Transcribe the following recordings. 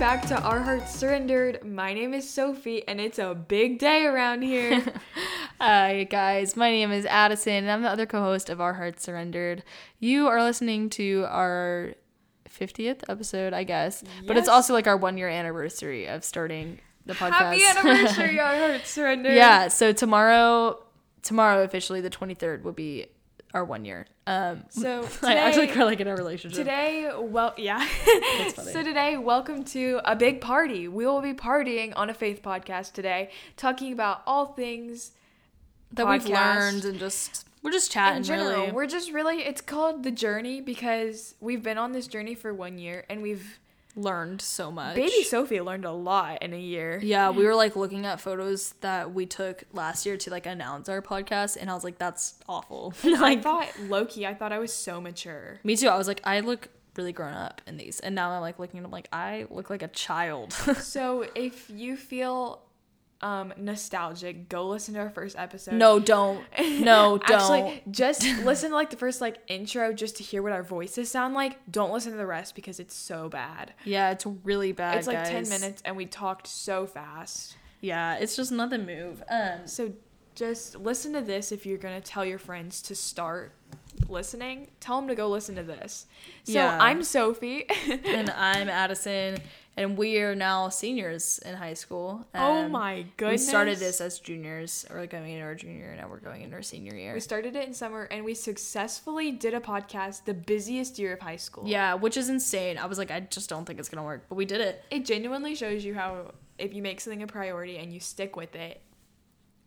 back to Our Hearts Surrendered. My name is Sophie, and it's a big day around here. Uh, Hi, guys. My name is Addison, and I'm the other co host of Our Hearts Surrendered. You are listening to our 50th episode, I guess, but it's also like our one year anniversary of starting the podcast. Happy anniversary, Our Hearts Surrendered. yeah, so tomorrow, tomorrow officially, the 23rd, will be our one year. Um, So I actually today- kind of like in our relationship. Today, well, yeah. so today, welcome to a big party. We will be partying on a faith podcast today, talking about all things that we've learned and just, we're just chatting, in general. really. We're just really, it's called The Journey because we've been on this journey for one year and we've, learned so much. baby Sophie learned a lot in a year. Yeah, we were like looking at photos that we took last year to like announce our podcast, and I was like, "That's awful." I thought, low key, I thought I was so mature. me too. I was like, I look really grown up in these, and now I'm like looking at them like I look like a child. So if you feel um nostalgic, go listen to our first episode. no, don't. No, don't. Actually, just listen to like the first like intro just to hear what our voices sound like. Don't listen to the rest because it's so bad. yeah, it's really bad. it's like guys. 10 minutes and we talked so fast. Yeah, it's just not the move. Um, So just listen to this if you're going to tell your friends to start listening. Tell them to go listen to this. So Yeah. I'm Sophie. and I'm Addison, and we are now seniors in high school. oh Um, my We goodness. started this as juniors, or like going into our junior year, now we're going into our senior year. We started it in summer and we successfully did a podcast the busiest year of high school. Yeah, which is insane. I was like, I just don't think it's gonna work, but we did it. It genuinely shows you how if you make something a priority and you stick with it,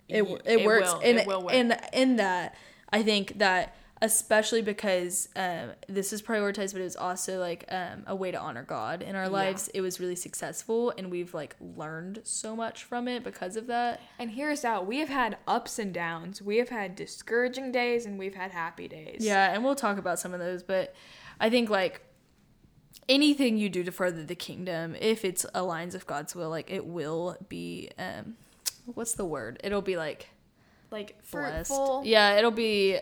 It y- it, works, will- and it will work. in in that I think that especially because um, this is prioritized, but it was also like um, a way to honor God in our Yeah. lives. It was really successful, and we've like learned so much from it because of that. And here's out. We have had ups and downs. We have had discouraging days and we've had happy days. Yeah, and we'll talk about some of those, but I think like anything you do to further the kingdom, if it's aligns with God's will, like it will be um what's the word? It'll be like Like blessed. fruitful. Yeah, it'll be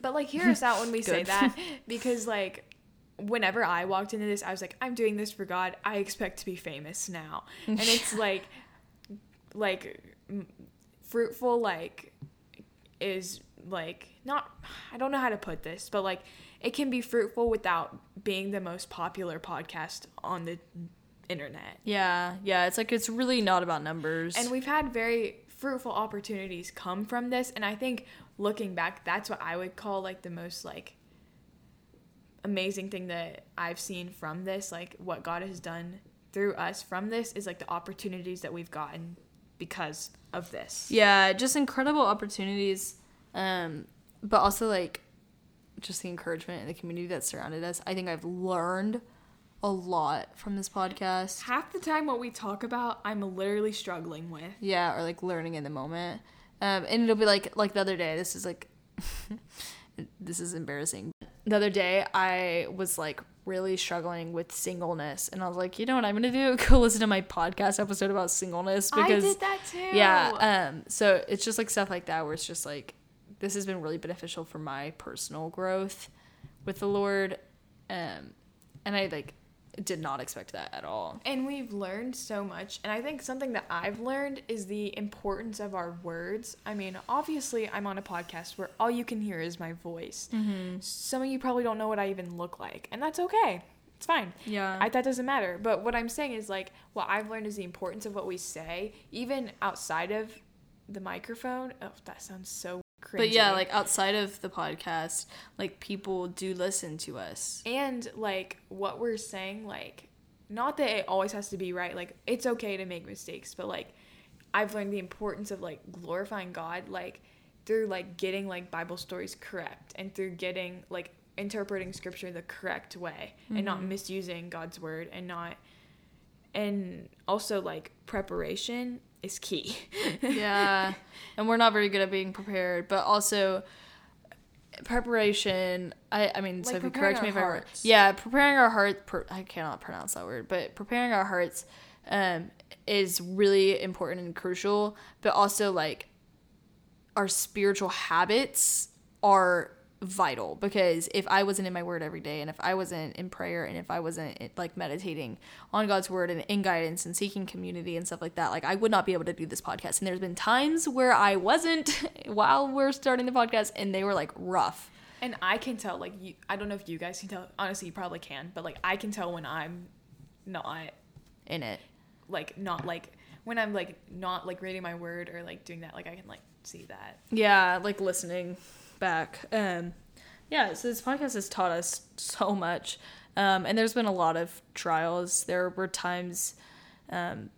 But like hear us out when we say that because like whenever I walked into this, I was like, I'm doing this for God. I expect to be famous now. And it's like like fruitful like is like not I don't know how to put this, but like it can be fruitful without being the most popular podcast on the internet. Yeah, yeah, it's like it's really not about numbers. And we've had very fruitful opportunities come from this. And I think looking back, that's what I would call like the most like amazing thing that I've seen from this. Like what God has done through us from this is like the opportunities that we've gotten because of this. yeah, just incredible opportunities um but also like just the encouragement and the community that surrounded us. I think I've learned a lot from this podcast. Half the time, what we talk about, I'm literally struggling with. Yeah, or like learning in the moment. Um, and it'll be like like the other day. This is like this is embarrassing. The other day, I was like really struggling with singleness, and I was like, you know what I'm gonna do? Go listen to my podcast episode about singleness because I did that too. yeah. Um, so it's just like stuff like that where it's just like this has been really beneficial for my personal growth with the Lord. Um, and I like did not expect that at all. And we've learned so much. And I think something that I've learned is the importance of our words. I mean, obviously, I'm on a podcast where all you can hear is my voice. Mm-hmm. Some of you probably don't know what I even look like, and that's okay. It's fine. Yeah. I, that doesn't matter. But what I'm saying is, like, what I've learned is the importance of what we say, even outside of the microphone. Oh, that sounds so cringy. But yeah, like outside of the podcast, like people do listen to us. and like what we're saying like not that it always has to be right like it's okay to make mistakes but like i've learned the importance of like glorifying god like through like getting like bible stories correct and through getting like interpreting scripture the correct way and not mm-hmm. misusing god's word and not and also like preparation is key yeah. And we're not very good at being prepared, but also preparation I I mean, Like Sophie, correct me if I'm wrong. Yeah, preparing our hearts per, I cannot pronounce that word, but preparing our hearts um is really important and crucial, but also like our spiritual habits are vital because if I wasn't in my word every day and if I wasn't in prayer and if I wasn't eh, like meditating on God's word and in guidance and seeking community and stuff like that, like I would not be able to do this podcast. And there's been times where I wasn't while we're starting the podcast and they were like rough. And I can tell, like, you, I don't know if you guys can tell. Honestly, you probably can, but like, I can tell when I'm not, in it. like, not like, when I'm like, not like reading my word or like doing that, like, I can like see that. Yeah, like listening back. Um, yeah, so this podcast has taught us so much. Um, and there's been a lot of trials. There were times, um,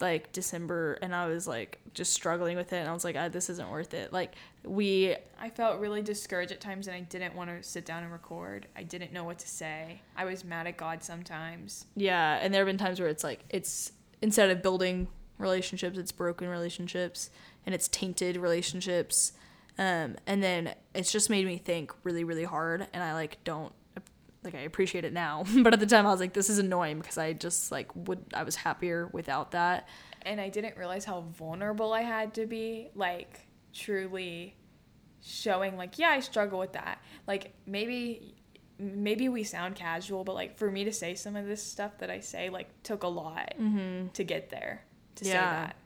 like December, and I was like just struggling with it, and I was like, ah, this isn't worth it. Like we, I felt really discouraged at times and I didn't want to sit down and record. I didn't know what to say. I was mad at God sometimes. yeah, and there have been times where it's like it's instead of building relationships, it's broken relationships, and it's tainted relationships. Um, and then it's just made me think really, really hard, and I like don't like I appreciate it now, but at the time I was like, this is annoying because I just like would I was happier without that. And I didn't realize how vulnerable I had to be, like, truly showing, like, yeah, I struggle with that. Like, maybe. Maybe we sound casual, but like for me to say some of this stuff that I say, like, took a lot to get there to say that.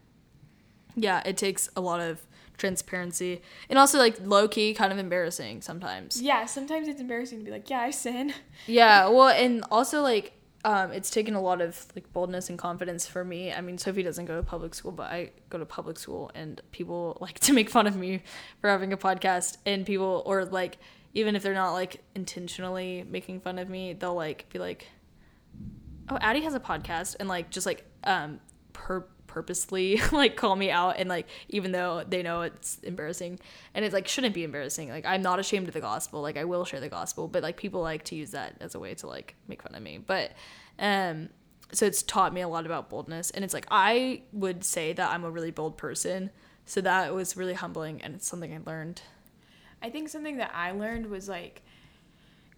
Yeah, it takes a lot of transparency and also like low key, kind of embarrassing sometimes. Yeah, sometimes it's embarrassing to be like, yeah, I sin. Yeah, well, and also like um, it's taken a lot of like boldness and confidence for me. I mean, Sophie doesn't go to public school, but I go to public school, and people like to make fun of me for having a podcast, and people or like even if they're not like intentionally making fun of me, they'll like be like, "Oh, Addie has a podcast," and like just like um per purposely like call me out and like even though they know it's embarrassing and it like shouldn't be embarrassing like i'm not ashamed of the gospel like i will share the gospel but like people like to use that as a way to like make fun of me but um so it's taught me a lot about boldness and it's like i would say that i'm a really bold person so that was really humbling and it's something i learned. I think something that I learned was like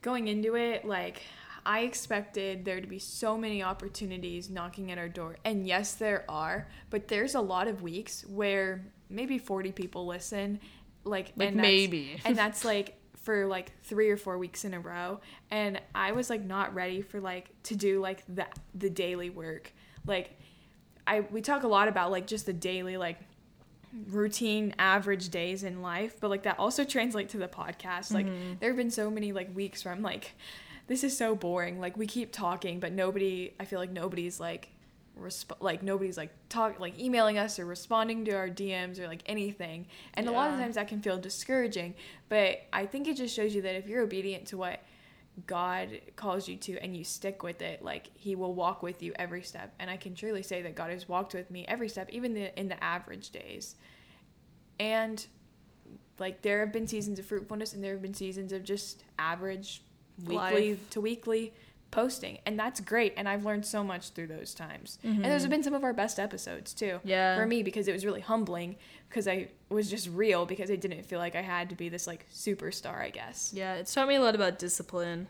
going into it, like I expected there to be so many opportunities knocking at our door. And yes, there are, but there's a lot of weeks where maybe 40 people listen, like, Like, and that's- maybe. and that's like for like three or four weeks in a row. And I was like not ready for like to do like the the daily work. Like I we talk a lot about like just the daily like routine average days in life but like that also translates to the podcast like mm-hmm. there have been so many like weeks where i'm like this is so boring like we keep talking but nobody i feel like nobody's like resp- like nobody's like talk like emailing us or responding to our dms or like anything and a lot of times that can feel discouraging but i think it just shows you that if you're obedient to what God calls you to and you stick with it, like He will walk with you every step. And I can truly say that God has walked with me every step, even the, in the average days. And like there have been seasons of fruitfulness and there have been seasons of just average weekly Life. to weekly posting. And that's great. And I've learned so much through those times. And those have been some of our best episodes too. Mm-hmm. Yeah. For me, because it was really humbling because I was just real because I didn't feel like I had to be this like superstar, I guess. Yeah, it's taught me a lot about discipline.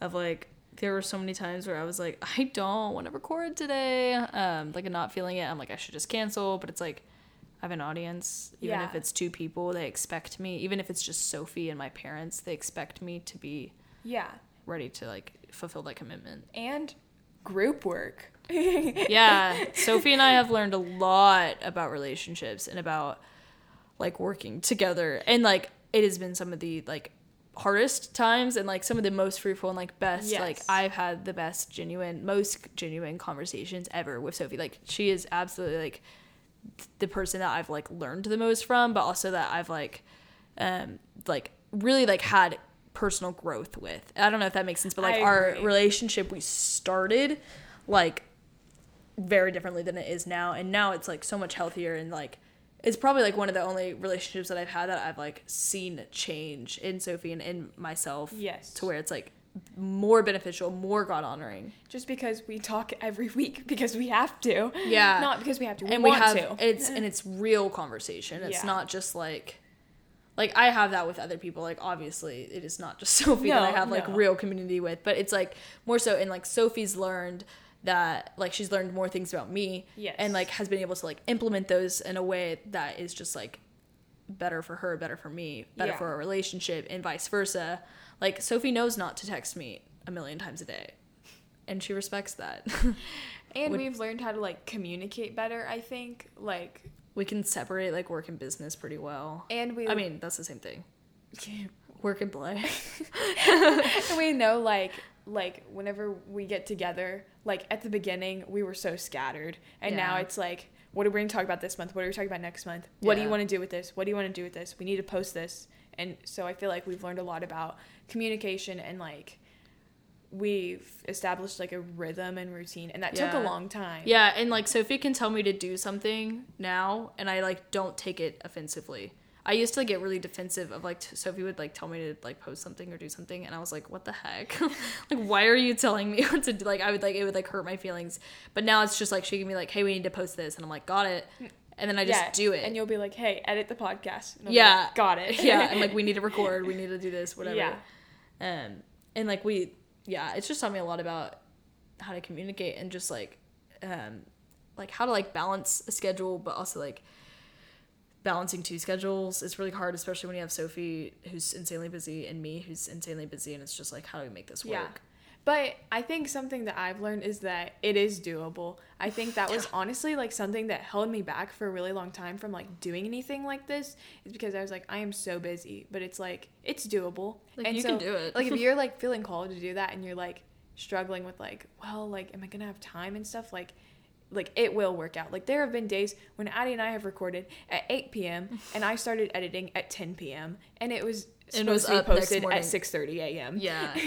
Of like, there were so many times where I was like, I don't want to record today. Um, like, I'm not feeling it. I'm like, I should just cancel. But it's like, I have an audience. Even if it's two people, they expect me. Even if it's just Sophie and my parents, they expect me to be Yeah. ready to like fulfill that commitment. and group work. yeah sophie and i have learned a lot about relationships and about like working together and like it has been some of the like hardest times and like some of the most fruitful and like best like i've had the best genuine most genuine conversations ever with sophie like she is absolutely like the person that i've like learned the most from but also that i've like um like really like had personal growth with i don't know if that makes sense but like our relationship we started like very differently than it is now and now it's like so much healthier and like it's probably like one of the only relationships that I've had that I've like seen change in Sophie and in myself Yes. to where it's like more beneficial, more God honoring. Just because we talk every week because we have to. Yeah. Not because we have to. We and we have to. it's and it's real conversation. It's Yeah. not just like like I have that with other people. Like obviously it is not just Sophie that I have like no. real community with, but it's like more so and like Sophie's learned that like she's learned more things about me Yes. and like has been able to like implement those in a way that is just like better for her, better for me, better Yeah. for our relationship, and vice versa. Like Sophie knows not to text me a million times a day, and she respects that. And Would- we've learned how to like communicate better, I think. Like we can separate like work and business pretty well. and we I mean, that's the same thing. Work and play. and we know like like whenever we get together, like at the beginning we were so scattered. And now it's like what are we going to talk about this month? What are we talking about next month? What do you want to do with this? What do you want to do with this? We need to post this. And so I feel like we've learned a lot about communication and like we've established like a rhythm and routine and that took a long time. Yeah, and like Sophie can tell me to do something now, and I like don't take it offensively. I used to like, get really defensive of like t- Sophie would like tell me to like post something or do something, and I was like, what the heck? like, why are you telling me what to do? Like, I would like it would like hurt my feelings. But now it's just like she can be like, hey, we need to post this, and I'm like, got it, and then I just Yeah, do it. And you'll be like, "Hey, edit the podcast." Yeah. like, got it. yeah, and like we need to record, we need to do this, whatever. Yeah. Um, and like we, yeah, it's just taught me a lot about how to communicate and just like, um, like how to like balance a schedule, but also like balancing two schedules it's really hard, especially when you have Sophie who's insanely busy and me who's insanely busy, and it's just like how do we make this work? Yeah. But I think something that I've learned is that it is doable. I think that was honestly like something that held me back for a really long time from like doing anything like this is because I was like I am so busy, but it's like it's doable. Like, you can do it. like if you're like feeling called to do that and you're like struggling with like, well, like am I going to have time and stuff like like it will work out. Like there have been days when Addie and I have recorded at 8 p.m. and I started editing at 10 p.m. and it was And it was up posted at 6:30 a.m. Yeah.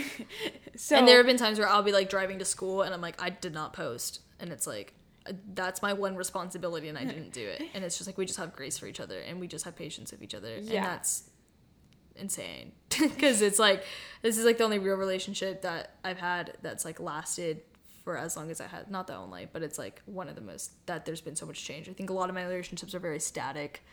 So and there have been times where I'll be like driving to school and I'm like, I did not post. And it's like, uh, that's my one responsibility and I didn't do it. And it's just like, we just have grace for each other and we just have patience with each other. And Yeah. that's insane. Because it's like, this is like the only real relationship that I've had that's like lasted for as long as I had. Not the only, but it's like one of the most that there's been so much change. I think a lot of my relationships are very static.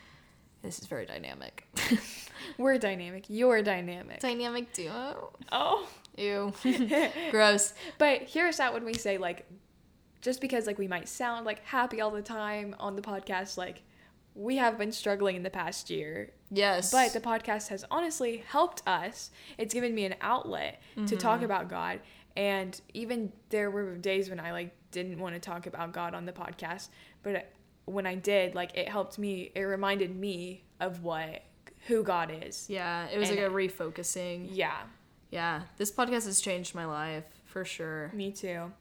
This is very dynamic. We're dynamic. You're dynamic. dynamic duo. oh. Ew. Gross. But hear us out when we say like just because like we might sound like happy all the time on the podcast like we have been struggling in the past year. Yes. But the podcast has honestly helped us. It's given me an outlet to talk Mm-hmm. about God. And even there were days when I like didn't want to talk about God on the podcast, but when I did, like it helped me. It reminded me of what who God is. Yeah, it was And- like a refocusing. Yeah, Yeah, this podcast has changed my life for sure. me too.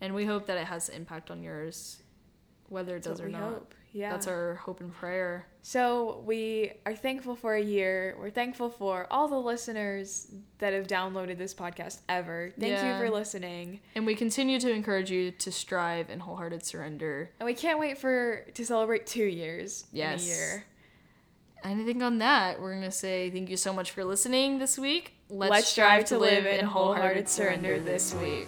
And we hope that it has impact on yours, whether it That's does or we not. hope. Yeah. That's our hope and prayer. So we are thankful for a year. We're thankful for all the listeners that have downloaded this podcast ever. Thank Yeah. you for listening. And we continue to encourage you to strive in wholehearted surrender. And we can't wait for to celebrate two years Yes. in a year. Anything on that, we're going to say thank you so much for listening this week. Let's strive to live in wholehearted surrender this week.